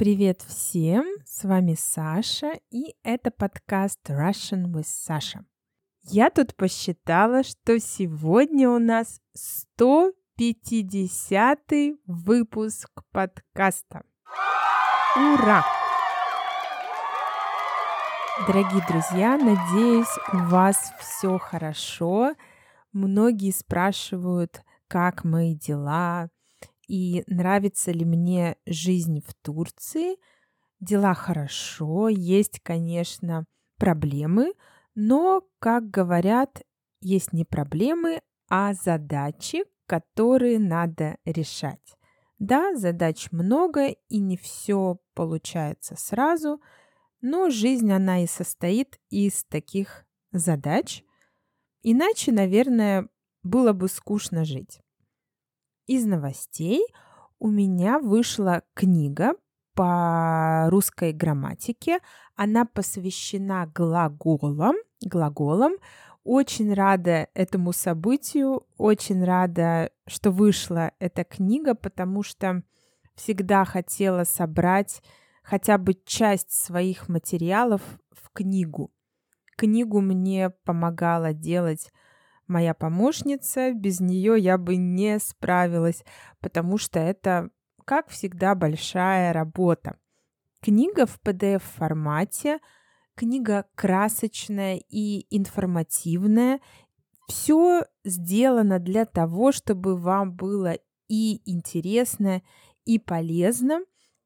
Привет всем! С вами Саша, и это подкаст Russian with Sasha. Я тут посчитала, что сегодня у нас 150 выпуск подкаста. Ура! Дорогие друзья, надеюсь, у вас все хорошо. Многие спрашивают, как мои дела, и нравится ли мне жизнь в Турции. Дела хорошо, есть, конечно, проблемы, но, как говорят, есть не проблемы, а задачи, которые надо решать. Да, задач много, и не все получается сразу, но жизнь, она и состоит из таких задач. Иначе, наверное, было бы скучно жить из новостей у меня вышла книга по русской грамматике. Она посвящена глаголам. глаголам. Очень рада этому событию, очень рада, что вышла эта книга, потому что всегда хотела собрать хотя бы часть своих материалов в книгу. Книгу мне помогала делать моя помощница, без нее я бы не справилась, потому что это, как всегда, большая работа. Книга в PDF-формате, книга красочная и информативная. Все сделано для того, чтобы вам было и интересно, и полезно.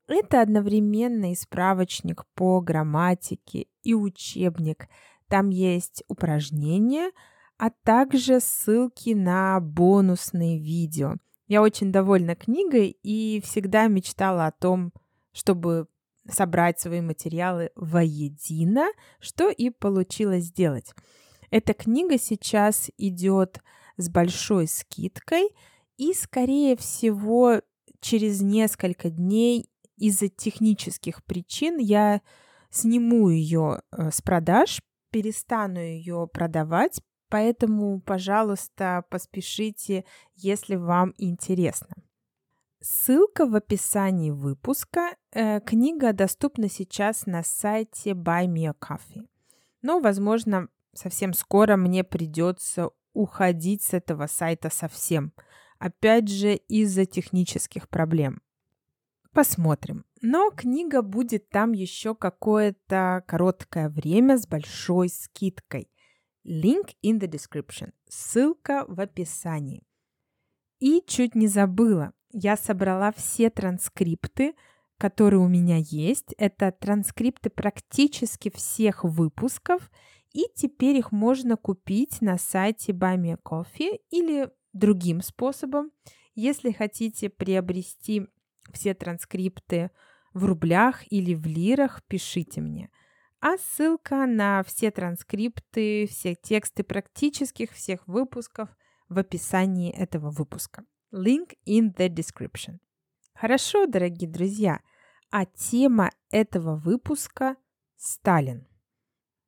Это одновременно и справочник по грамматике, и учебник. Там есть упражнения – а также ссылки на бонусные видео. Я очень довольна книгой и всегда мечтала о том, чтобы собрать свои материалы воедино, что и получилось сделать. Эта книга сейчас идет с большой скидкой, и, скорее всего, через несколько дней из-за технических причин я сниму ее э, с продаж, перестану ее продавать, Поэтому, пожалуйста, поспешите, если вам интересно. Ссылка в описании выпуска. Э, книга доступна сейчас на сайте Buy Me a Coffee. Но, возможно, совсем скоро мне придется уходить с этого сайта совсем. Опять же, из-за технических проблем. Посмотрим. Но книга будет там еще какое-то короткое время с большой скидкой. Link in the description. Ссылка в описании. И чуть не забыла, я собрала все транскрипты, которые у меня есть. Это транскрипты практически всех выпусков, и теперь их можно купить на сайте Buy Me Coffee или другим способом. Если хотите приобрести все транскрипты в рублях или в лирах, пишите мне – а ссылка на все транскрипты, все тексты практических всех выпусков в описании этого выпуска. Link in the description. Хорошо, дорогие друзья, а тема этого выпуска – Сталин.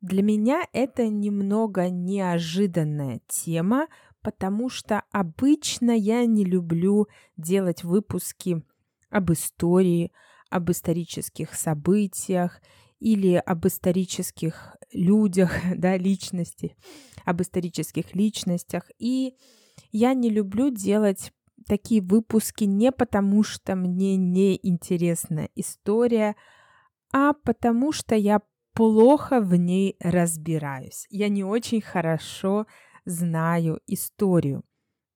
Для меня это немного неожиданная тема, потому что обычно я не люблю делать выпуски об истории, об исторических событиях или об исторических людях, да, личности, об исторических личностях. И я не люблю делать такие выпуски не потому, что мне не интересна история, а потому что я плохо в ней разбираюсь. Я не очень хорошо знаю историю.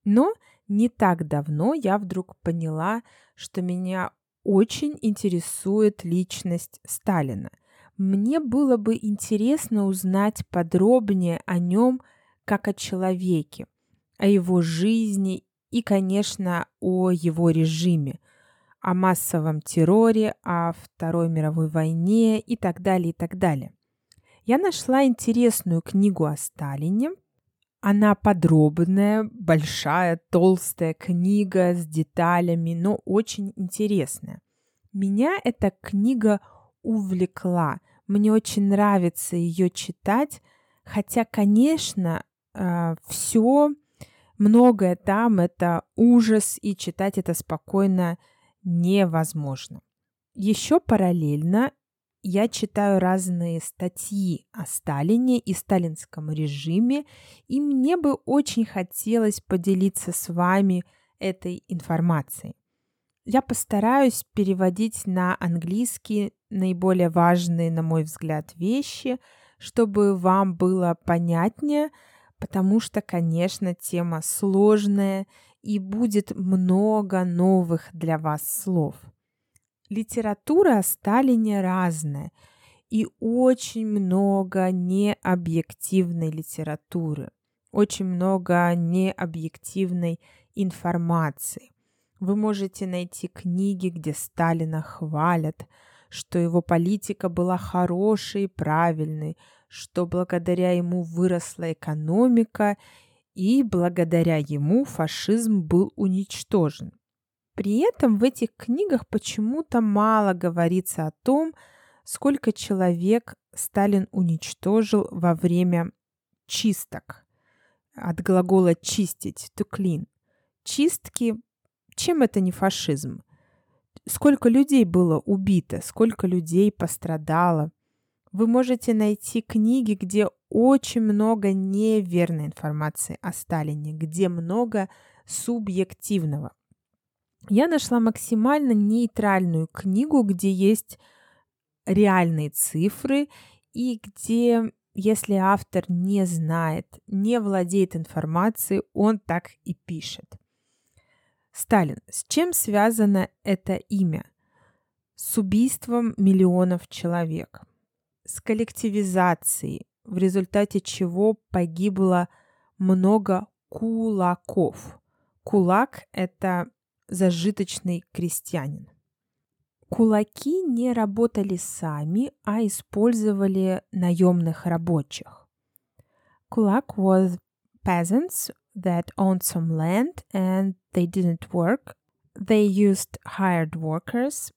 Но не так давно я вдруг поняла, что меня очень интересует личность Сталина. Мне было бы интересно узнать подробнее о нем как о человеке, о его жизни и, конечно, о его режиме, о массовом терроре, о Второй мировой войне и так далее, и так далее. Я нашла интересную книгу о Сталине. Она подробная, большая, толстая книга с деталями, но очень интересная. Меня эта книга увлекла – мне очень нравится ее читать, хотя, конечно, а, все, многое там это ужас, и читать это спокойно невозможно. Еще параллельно я читаю разные статьи о Сталине и сталинском режиме, и мне бы очень хотелось поделиться с вами этой информацией. Я постараюсь переводить на английский наиболее важные, на мой взгляд, вещи, чтобы вам было понятнее, потому что, конечно, тема сложная и будет много новых для вас слов. Литература о Сталине разная и очень много необъективной литературы, очень много необъективной информации. Вы можете найти книги, где Сталина хвалят, что его политика была хорошей и правильной, что благодаря ему выросла экономика и благодаря ему фашизм был уничтожен. При этом в этих книгах почему-то мало говорится о том, сколько человек Сталин уничтожил во время чисток. От глагола чистить, to clean. Чистки, чем это не фашизм? Сколько людей было убито, сколько людей пострадало. Вы можете найти книги, где очень много неверной информации о Сталине, где много субъективного. Я нашла максимально нейтральную книгу, где есть реальные цифры и где, если автор не знает, не владеет информацией, он так и пишет. Сталин. С чем связано это имя? С убийством миллионов человек, с коллективизацией, в результате чего погибло много кулаков. Кулак – это зажиточный крестьянин. Кулаки не работали сами, а использовали наемных рабочих. Kulak was peasants that owned some land and they didn't work. They used hired workers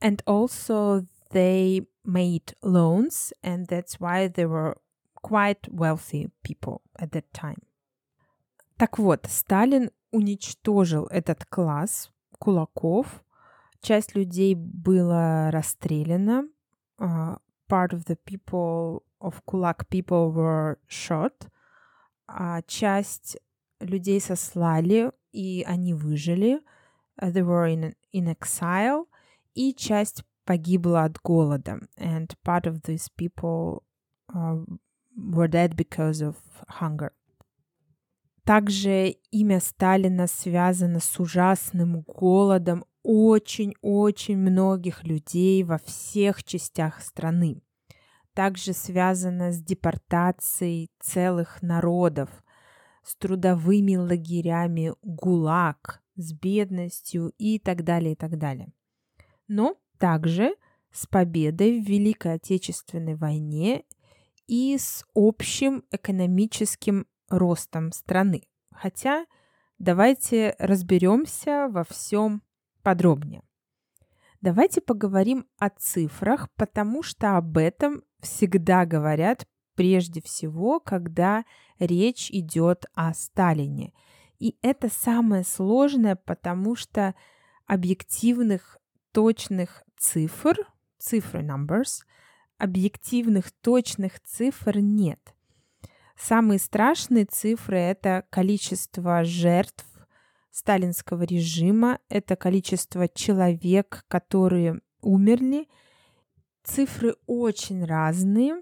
and also they made loans, and that's why they were quite wealthy people at that time. Так вот, Сталин уничтожил этот класс кулаков. Часть людей была расстреляна. Uh, part of the people of Kulak people were shot. А часть людей сослали, и они выжили. Uh, they were in, in exile. И часть погибла от голода. And part of these people uh, were dead because of hunger. Также имя Сталина связано с ужасным голодом очень-очень многих людей во всех частях страны. Также связано с депортацией целых народов, с трудовыми лагерями ГУЛАГ, с бедностью и так далее, и так далее. Но также с победой в Великой Отечественной войне и с общим экономическим ростом страны. Хотя давайте разберемся во всем подробнее. Давайте поговорим о цифрах, потому что об этом всегда говорят прежде всего, когда речь идет о Сталине. И это самое сложное, потому что объективных точных цифр, цифры numbers, объективных точных цифр нет. Самые страшные цифры – это количество жертв сталинского режима, это количество человек, которые умерли. Цифры очень разные.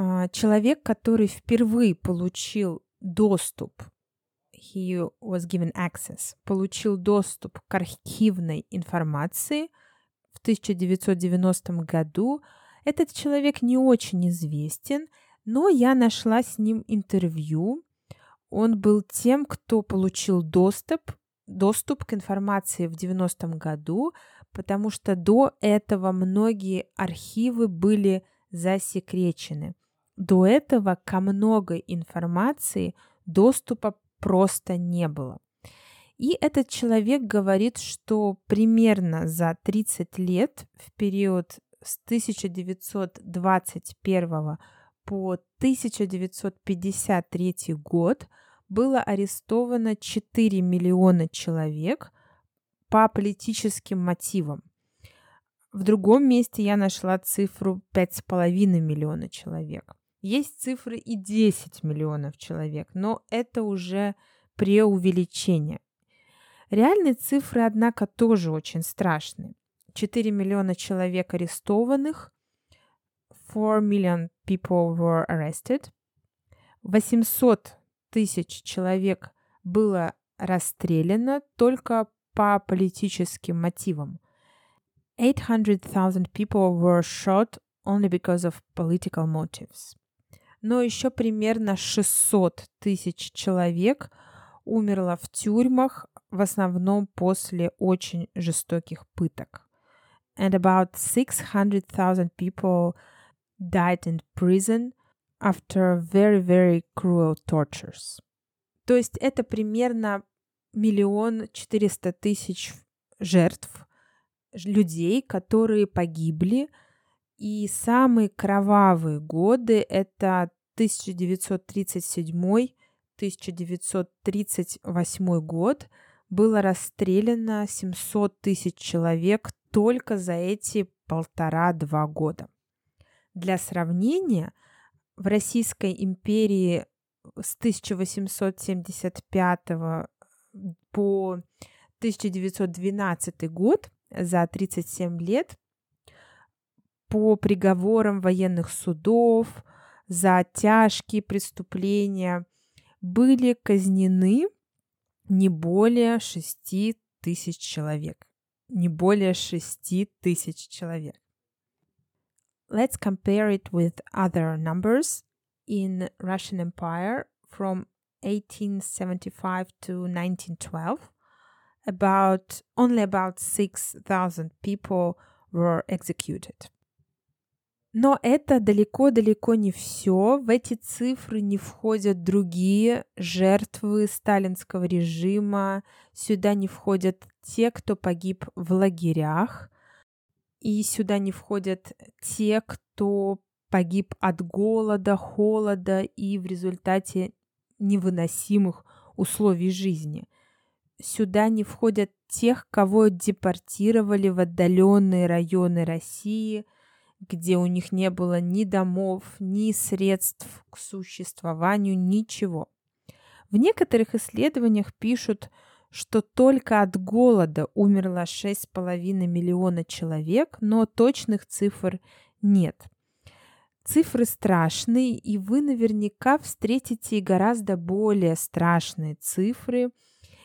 А, человек, который впервые получил доступ, he was given access, получил доступ к архивной информации в 1990 году, этот человек не очень известен – но я нашла с ним интервью. Он был тем, кто получил доступ, доступ к информации в 90-м году, потому что до этого многие архивы были засекречены. До этого ко многой информации доступа просто не было. И этот человек говорит, что примерно за 30 лет в период с 1921 по 1953 год было арестовано 4 миллиона человек по политическим мотивам. В другом месте я нашла цифру 5,5 миллиона человек. Есть цифры и 10 миллионов человек, но это уже преувеличение. Реальные цифры, однако, тоже очень страшные. 4 миллиона человек арестованных, 4 million people were arrested, 800 тысяч человек было расстреляно только по политическим мотивам. 800,000 people were shot only because of political motives. Но еще примерно 600 тысяч человек умерло в тюрьмах, в основном после очень жестоких пыток. And about 600,000 people died in prison after very, very cruel tortures. То есть это примерно миллион четыреста тысяч жертв, людей, которые погибли. И самые кровавые годы — это 1937-1938 год. Было расстреляно 700 тысяч человек только за эти полтора-два года. Для сравнения, в Российской империи с 1875 по 1912 год, за 37 лет, по приговорам военных судов за тяжкие преступления были казнены не более 6 тысяч человек. Не более 6 тысяч человек. Let's compare it with other numbers in Russian Empire from 1875 to 1912. About only about 6,000 people were executed. Но это далеко-далеко не все. В эти цифры не входят другие жертвы сталинского режима. Сюда не входят те, кто погиб в лагерях. И сюда не входят те, кто погиб от голода, холода и в результате невыносимых условий жизни. Сюда не входят тех, кого депортировали в отдаленные районы России, где у них не было ни домов, ни средств к существованию, ничего. В некоторых исследованиях пишут, что только от голода умерло 6,5 миллиона человек, но точных цифр нет. Цифры страшные, и вы наверняка встретите гораздо более страшные цифры.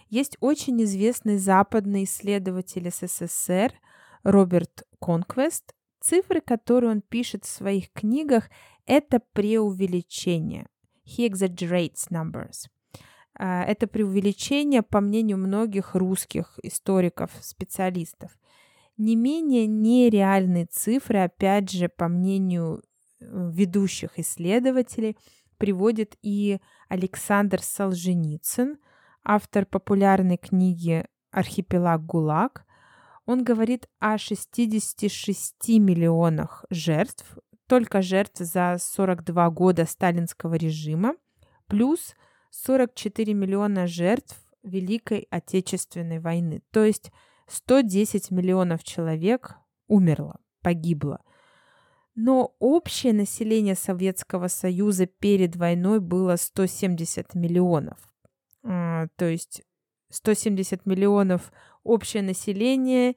Есть очень известный западный исследователь СССР Роберт Конквест. Цифры, которые он пишет в своих книгах, это преувеличение. He exaggerates numbers. А, это преувеличение, по мнению многих русских историков, специалистов. Не менее нереальные цифры, опять же, по мнению ведущих исследователей приводит и Александр Солженицын, автор популярной книги «Архипелаг ГУЛАГ». Он говорит о 66 миллионах жертв, только жертв за 42 года сталинского режима, плюс 44 миллиона жертв Великой Отечественной войны. То есть 110 миллионов человек умерло, погибло – но общее население Советского Союза перед войной было 170 миллионов. А, то есть 170 миллионов общее население,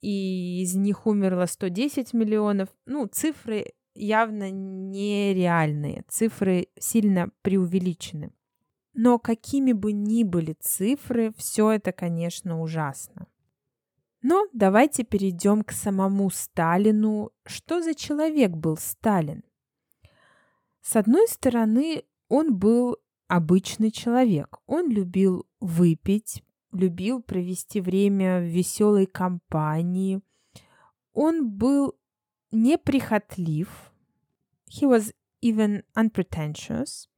и из них умерло 110 миллионов. Ну, цифры явно нереальные, цифры сильно преувеличены. Но какими бы ни были цифры, все это, конечно, ужасно. Но давайте перейдем к самому Сталину. Что за человек был Сталин? С одной стороны, он был обычный человек. Он любил выпить, любил провести время в веселой компании. Он был неприхотлив. He was even unpretentious.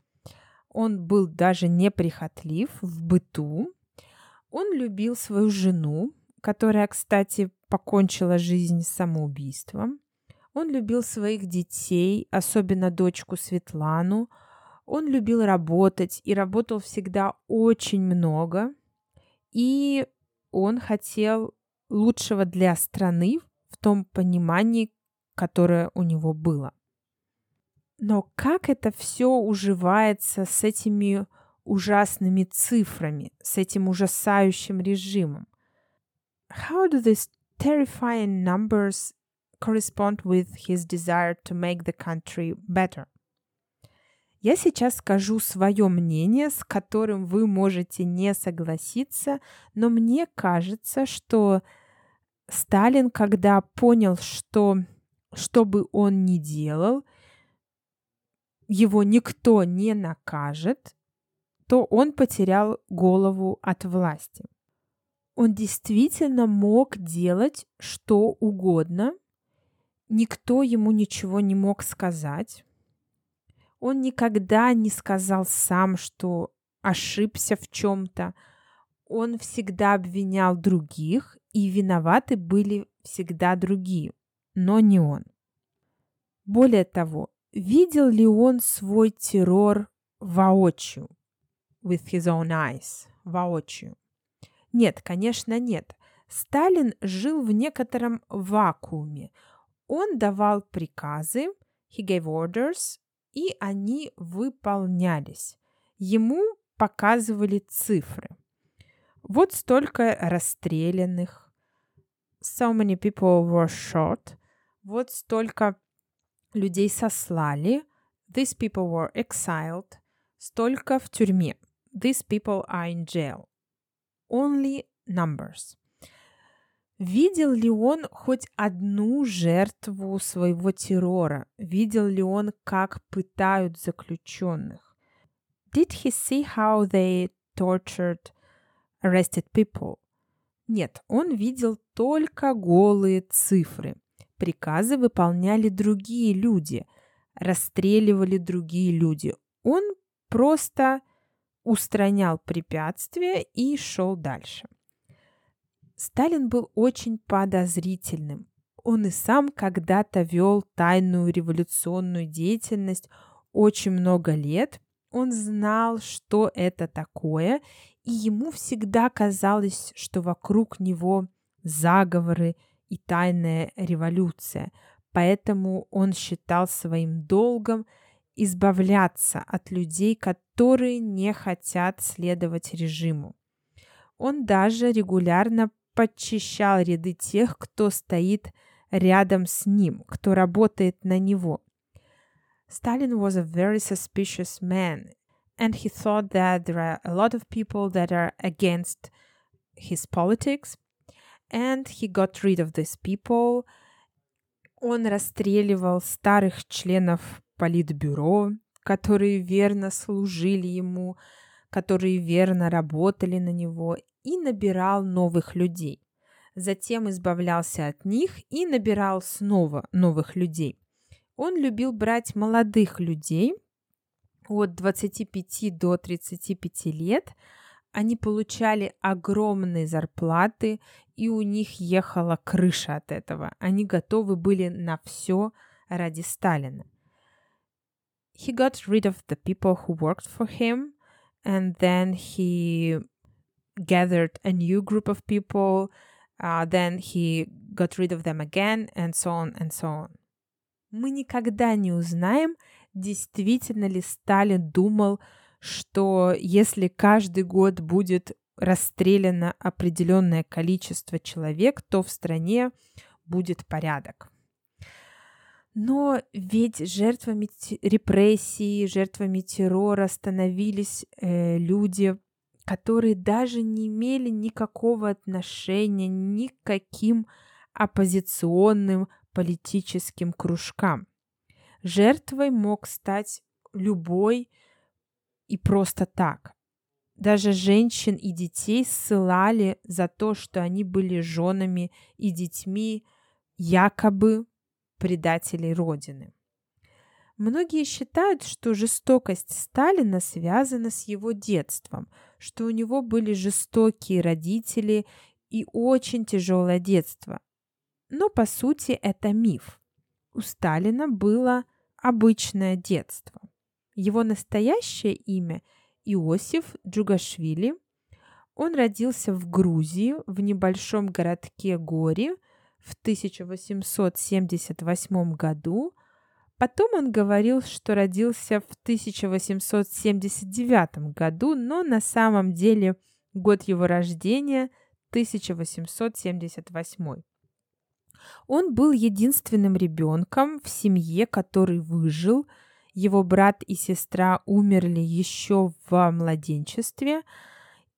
Он был даже неприхотлив в быту. Он любил свою жену, которая, кстати, покончила жизнь самоубийством. Он любил своих детей, особенно дочку Светлану. Он любил работать и работал всегда очень много. И он хотел лучшего для страны в том понимании, которое у него было. Но как это все уживается с этими ужасными цифрами, с этим ужасающим режимом? How do these terrifying numbers correspond with his desire to make the country better? Я сейчас скажу свое мнение, с которым вы можете не согласиться, но мне кажется, что Сталин, когда понял, что что бы он ни делал, его никто не накажет, то он потерял голову от власти. Он действительно мог делать что угодно, никто ему ничего не мог сказать. Он никогда не сказал сам, что ошибся в чем-то. Он всегда обвинял других, и виноваты были всегда другие, но не он. Более того, видел ли он свой террор воочию? With his own eyes. Воочию. Нет, конечно, нет. Сталин жил в некотором вакууме. Он давал приказы, he gave orders, и они выполнялись. Ему показывали цифры. Вот столько расстрелянных. So many people were shot. Вот столько людей сослали. These people were exiled. Столько в тюрьме. These people are in jail. Only numbers. Видел ли он хоть одну жертву своего террора? Видел ли он, как пытают заключенных? Did he see how they tortured arrested people? Нет, он видел только голые цифры. Приказы выполняли другие люди, расстреливали другие люди. Он просто устранял препятствия и шел дальше. Сталин был очень подозрительным. Он и сам когда-то вел тайную революционную деятельность очень много лет. Он знал, что это такое, и ему всегда казалось, что вокруг него заговоры и тайная революция. Поэтому он считал своим долгом избавляться от людей, которые не хотят следовать режиму. Он даже регулярно подчищал ряды тех, кто стоит рядом с ним, кто работает на него. Stalin was a very suspicious man, and he thought that there are a lot of people that are against his politics, and he got rid of these people. Он расстреливал старых членов политбюро, которые верно служили ему, которые верно работали на него, и набирал новых людей. Затем избавлялся от них и набирал снова новых людей. Он любил брать молодых людей от 25 до 35 лет. Они получали огромные зарплаты, и у них ехала крыша от этого. Они готовы были на все ради Сталина. He got rid of the people who worked for him, and then he gathered a new group of people, uh, then he got rid of them again, and so on and so on. Мы никогда не узнаем, действительно ли Сталин думал, что если каждый год будет расстреляно определенное количество человек, то в стране будет порядок. Но ведь жертвами репрессий, жертвами террора становились э, люди которые даже не имели никакого отношения ни к каким оппозиционным политическим кружкам. Жертвой мог стать любой и просто так. Даже женщин и детей ссылали за то, что они были женами и детьми якобы предателей Родины. Многие считают, что жестокость Сталина связана с его детством, что у него были жестокие родители и очень тяжелое детство. Но по сути это миф. У Сталина было обычное детство. Его настоящее имя Иосиф Джугашвили. Он родился в Грузии, в небольшом городке Гори, в 1878 году. Потом он говорил, что родился в 1879 году, но на самом деле год его рождения 1878. Он был единственным ребенком в семье, который выжил. Его брат и сестра умерли еще в младенчестве,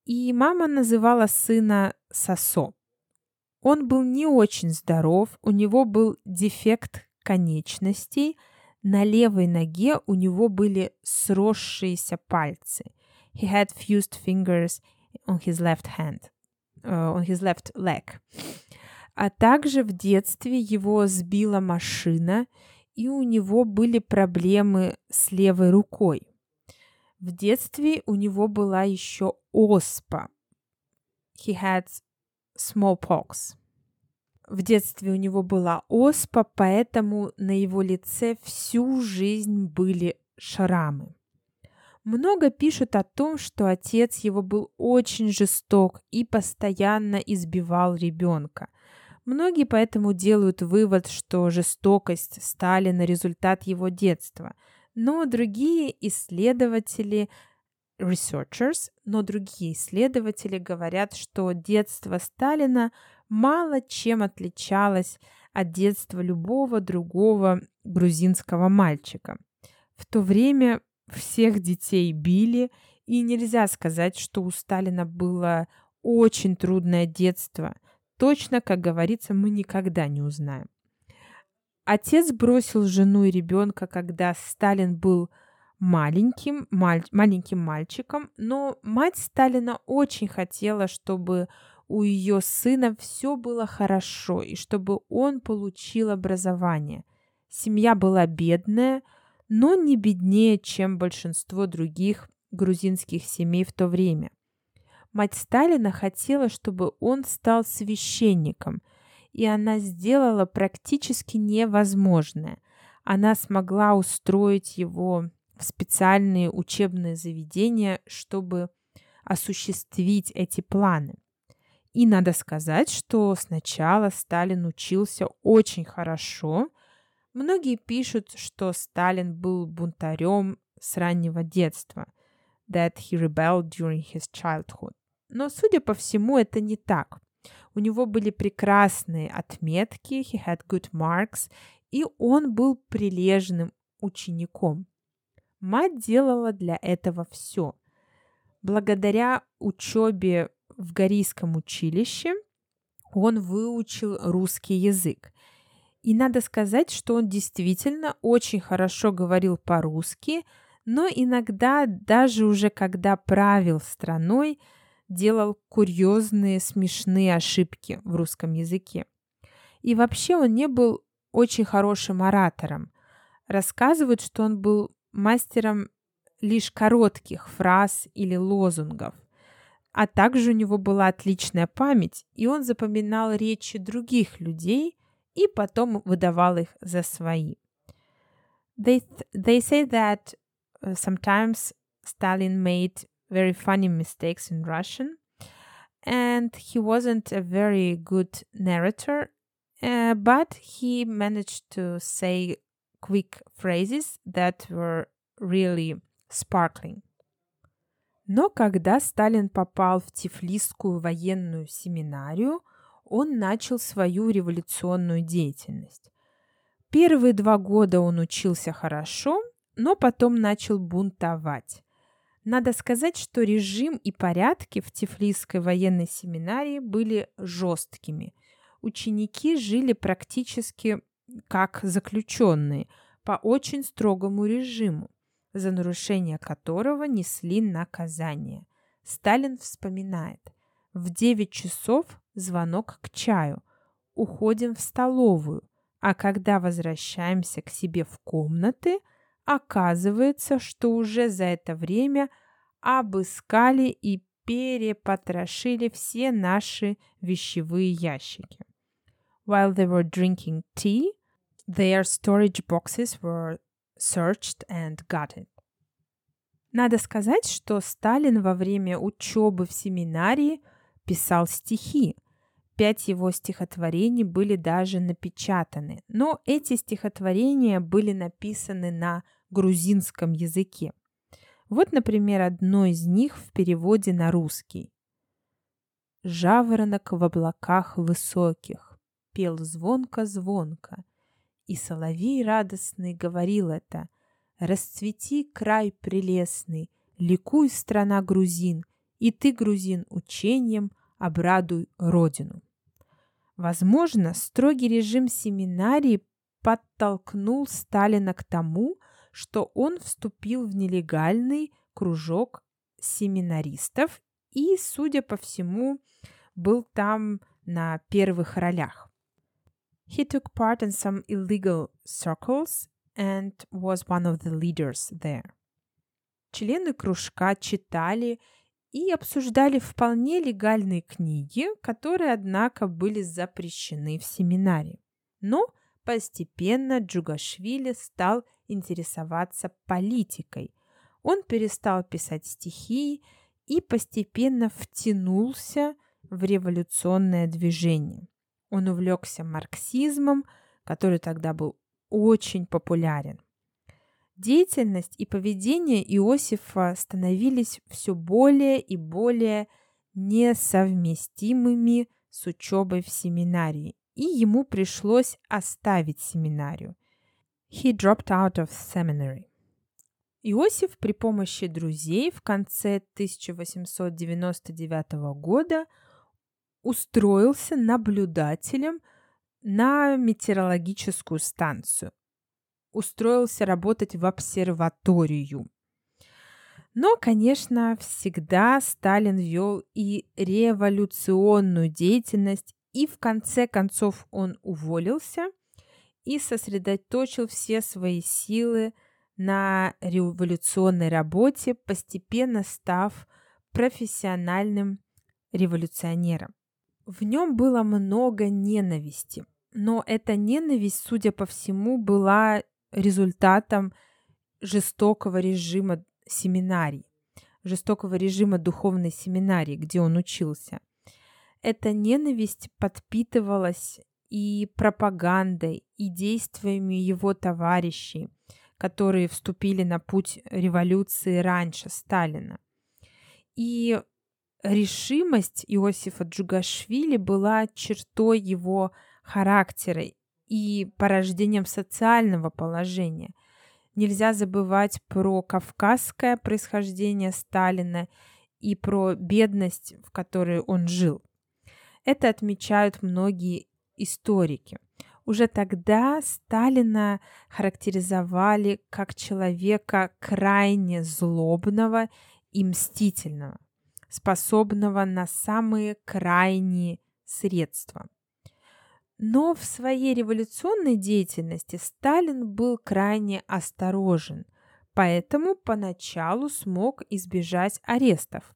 и мама называла сына Сосо. Он был не очень здоров, у него был дефект конечностей, на левой ноге у него были сросшиеся пальцы. He had fused fingers on his left hand, uh, on his left leg. А также в детстве его сбила машина, и у него были проблемы с левой рукой. В детстве у него была еще оспа. He had smallpox. В детстве у него была оспа, поэтому на его лице всю жизнь были шрамы. Много пишут о том, что отец его был очень жесток и постоянно избивал ребенка. Многие поэтому делают вывод, что жестокость Сталина – результат его детства. Но другие исследователи, researchers, но другие исследователи говорят, что детство Сталина мало чем отличалось от детства любого другого грузинского мальчика. В то время всех детей били, и нельзя сказать, что у Сталина было очень трудное детство – Точно, как говорится, мы никогда не узнаем. Отец бросил жену и ребенка, когда Сталин был маленьким, маль, маленьким мальчиком, но мать Сталина очень хотела, чтобы у ее сына все было хорошо и чтобы он получил образование. Семья была бедная, но не беднее, чем большинство других грузинских семей в то время – Мать Сталина хотела, чтобы он стал священником, и она сделала практически невозможное. Она смогла устроить его в специальные учебные заведения, чтобы осуществить эти планы. И надо сказать, что сначала Сталин учился очень хорошо. Многие пишут, что Сталин был бунтарем с раннего детства, that he rebelled during his childhood. Но, судя по всему, это не так. У него были прекрасные отметки, he had good marks, и он был прилежным учеником. Мать делала для этого все. Благодаря учебе в Горийском училище он выучил русский язык. И надо сказать, что он действительно очень хорошо говорил по-русски, но иногда, даже уже когда правил страной, делал курьезные, смешные ошибки в русском языке. И вообще он не был очень хорошим оратором. Рассказывают, что он был мастером лишь коротких фраз или лозунгов. А также у него была отличная память, и он запоминал речи других людей и потом выдавал их за свои. They, they say that uh, sometimes Stalin made very funny mistakes in Russian. And he wasn't a very good narrator, uh, but he managed to say quick phrases that were really sparkling. Но когда Сталин попал в Тифлисскую военную семинарию, он начал свою революционную деятельность. Первые два года он учился хорошо, но потом начал бунтовать. Надо сказать, что режим и порядки в Тифлисской военной семинарии были жесткими. Ученики жили практически как заключенные по очень строгому режиму, за нарушение которого несли наказание. Сталин вспоминает. В 9 часов звонок к чаю. Уходим в столовую, а когда возвращаемся к себе в комнаты – Оказывается, что уже за это время обыскали и перепотрошили все наши вещевые ящики. While they were drinking tea, their storage boxes were searched and gutted. Надо сказать, что Сталин во время учебы в семинарии писал стихи. Пять его стихотворений были даже напечатаны, но эти стихотворения были написаны на грузинском языке. Вот, например, одно из них в переводе на русский. «Жаворонок в облаках высоких пел звонко-звонко, и соловей радостный говорил это «Расцвети, край прелестный, ликуй, страна грузин, и ты, грузин, учением обрадуй родину». Возможно, строгий режим семинарии подтолкнул Сталина к тому, что он вступил в нелегальный кружок семинаристов и, судя по всему, был там на первых ролях. He took part in some illegal circles and was one of the leaders there. Члены кружка читали и обсуждали вполне легальные книги, которые, однако, были запрещены в семинаре. Но постепенно Джугашвили стал интересоваться политикой. Он перестал писать стихи и постепенно втянулся в революционное движение. Он увлекся марксизмом, который тогда был очень популярен. Деятельность и поведение Иосифа становились все более и более несовместимыми с учебой в семинарии, и ему пришлось оставить семинарию. He dropped out of seminary. Иосиф при помощи друзей в конце 1899 года устроился наблюдателем на метеорологическую станцию устроился работать в обсерваторию. Но, конечно, всегда Сталин вел и революционную деятельность, и в конце концов он уволился и сосредоточил все свои силы на революционной работе, постепенно став профессиональным революционером. В нем было много ненависти, но эта ненависть, судя по всему, была результатом жестокого режима семинарий, жестокого режима духовной семинарии, где он учился. Эта ненависть подпитывалась и пропагандой, и действиями его товарищей, которые вступили на путь революции раньше Сталина. И решимость Иосифа Джугашвили была чертой его характера и порождением социального положения. Нельзя забывать про кавказское происхождение Сталина и про бедность, в которой он жил. Это отмечают многие историки. Уже тогда Сталина характеризовали как человека крайне злобного и мстительного, способного на самые крайние средства. Но в своей революционной деятельности Сталин был крайне осторожен, поэтому поначалу смог избежать арестов.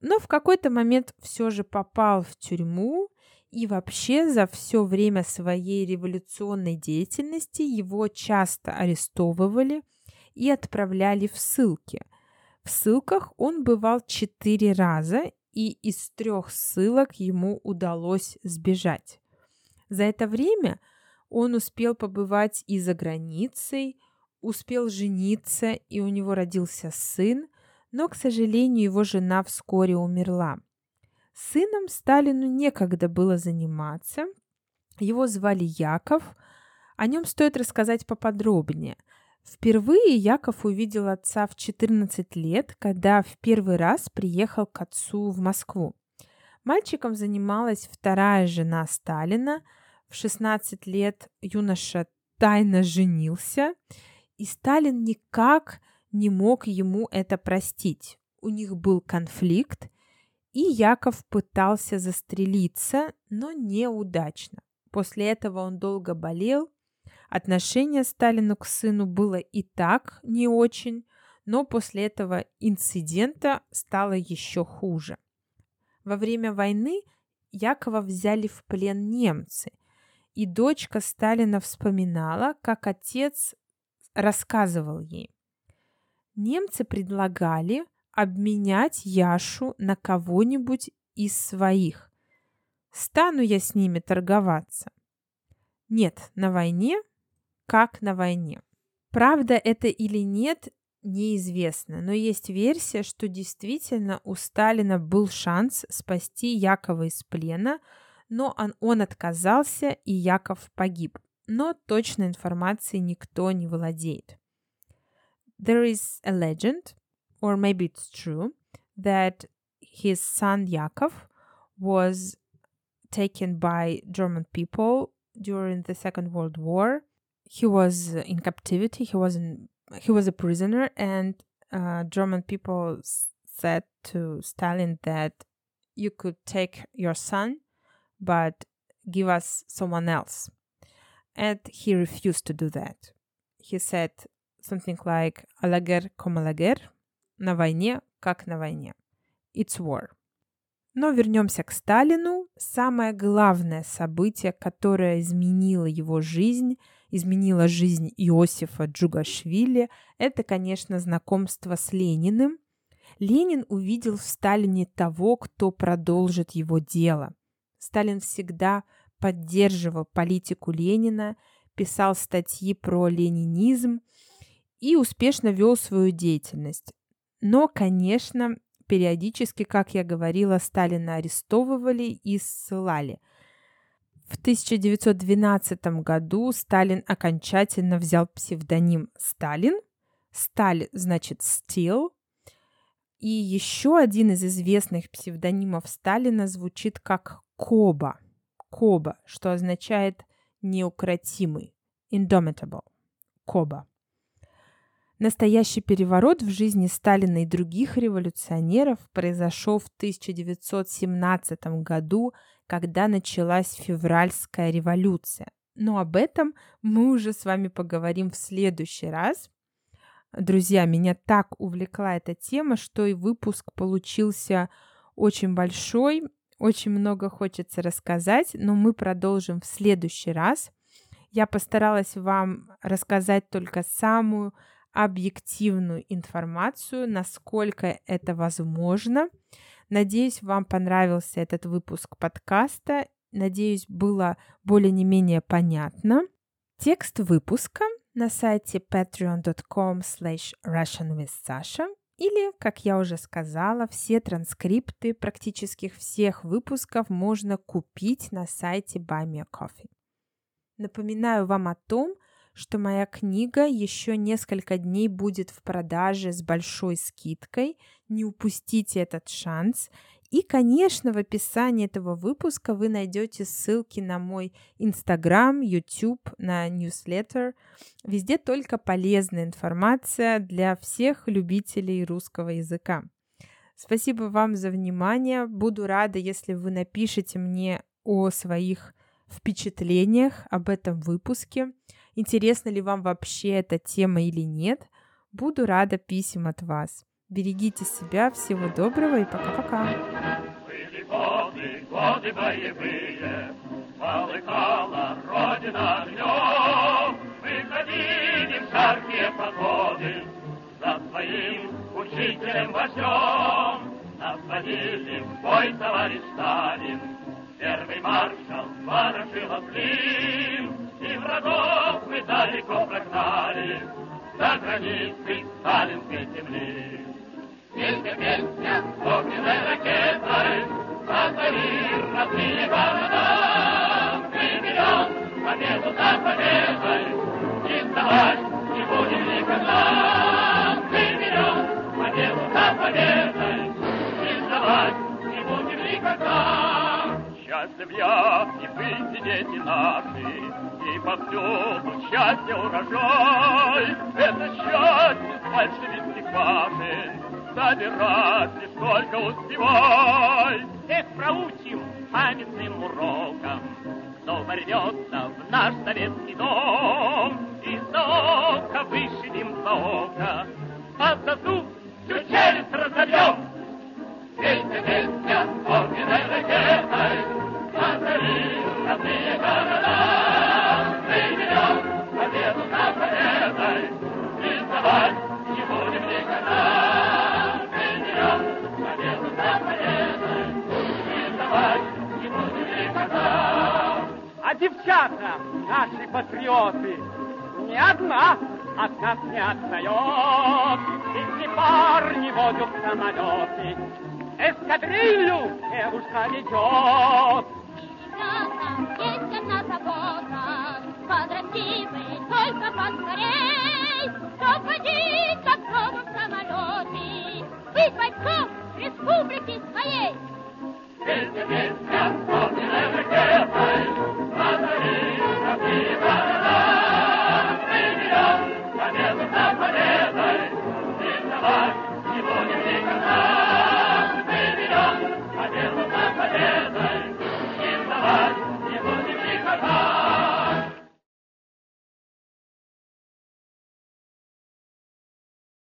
Но в какой-то момент все же попал в тюрьму, и вообще за все время своей революционной деятельности его часто арестовывали и отправляли в ссылки. Ссылках он бывал четыре раза, и из трех ссылок ему удалось сбежать. За это время он успел побывать и за границей, успел жениться, и у него родился сын, но, к сожалению, его жена вскоре умерла. Сыном Сталину некогда было заниматься. Его звали Яков. О нем стоит рассказать поподробнее. Впервые Яков увидел отца в 14 лет, когда в первый раз приехал к отцу в Москву. Мальчиком занималась вторая жена Сталина – в 16 лет юноша тайно женился, и Сталин никак не мог ему это простить. У них был конфликт, и Яков пытался застрелиться, но неудачно. После этого он долго болел. Отношение Сталину к сыну было и так не очень, но после этого инцидента стало еще хуже. Во время войны Якова взяли в плен немцы, и дочка Сталина вспоминала, как отец рассказывал ей. Немцы предлагали обменять Яшу на кого-нибудь из своих. Стану я с ними торговаться? Нет, на войне, как на войне. Правда это или нет, неизвестно, но есть версия, что действительно у Сталина был шанс спасти Якова из плена, но он, он отказался, и Яков погиб. Но точной информации никто не владеет. There is a legend, or maybe it's true, that his son Yakov was taken by German people during the Second World War. He was in captivity. He was in he was a prisoner, and uh, German people said to Stalin that you could take your son, but give us someone else. And he refused to do that. He said something like «Алагер ком алагер» — «На войне, как на войне». It's war. Но вернемся к Сталину. Самое главное событие, которое изменило его жизнь — изменила жизнь Иосифа Джугашвили, это, конечно, знакомство с Лениным. Ленин увидел в Сталине того, кто продолжит его дело. Сталин всегда поддерживал политику Ленина, писал статьи про ленинизм и успешно вел свою деятельность. Но, конечно, периодически, как я говорила, Сталина арестовывали и ссылали – в 1912 году Сталин окончательно взял псевдоним Сталин. Сталь значит стил. И еще один из известных псевдонимов Сталина звучит как Коба. Коба, что означает неукротимый. Indomitable. Коба. Настоящий переворот в жизни Сталина и других революционеров произошел в 1917 году когда началась февральская революция. Но об этом мы уже с вами поговорим в следующий раз. Друзья, меня так увлекла эта тема, что и выпуск получился очень большой, очень много хочется рассказать, но мы продолжим в следующий раз. Я постаралась вам рассказать только самую объективную информацию, насколько это возможно. Надеюсь, вам понравился этот выпуск подкаста. Надеюсь, было более-не-менее понятно. Текст выпуска на сайте patreon.com slash russianwithsasha или, как я уже сказала, все транскрипты практически всех выпусков можно купить на сайте Buy Me Coffee. Напоминаю вам о том, что моя книга еще несколько дней будет в продаже с большой скидкой. Не упустите этот шанс. И, конечно, в описании этого выпуска вы найдете ссылки на мой Инстаграм, YouTube, на ньюслеттер. Везде только полезная информация для всех любителей русского языка. Спасибо вам за внимание. Буду рада, если вы напишите мне о своих впечатлениях об этом выпуске. Интересна ли вам вообще эта тема или нет? Буду рада писем от вас. Берегите себя, всего доброго и пока-пока. учителем вождем. Нас водили в бой товарищ Сталин, первый маршал Ворошилов Клим, и врагов прогнали, за границей сталинской земли. Песня, песня, огненной ракетой, озари родные города. Мы победу за победой, и сдавать не будем никогда. Мы победу за победой, и сдавать не будем никогда. Счастлив я, и вы, дети наши, и повсюду счастье урожай. Это счастье большевистских башен собирать лишь только успевай. Эх, проучим памятным уроком, кто ворвется в наш советский дом, и за око вышибем за око, а за зуб всю челюсть разобьем. Песня, песня, огненной ракетой, девчата, наши патриоты. Ни одна от нас не отстает. И все парни водят самолеты. Эскадрилью девушка ведет. Есть одна забота, подрасти вы только поскорей, чтоб водить как в самолете, быть республики своей. Песня, песня,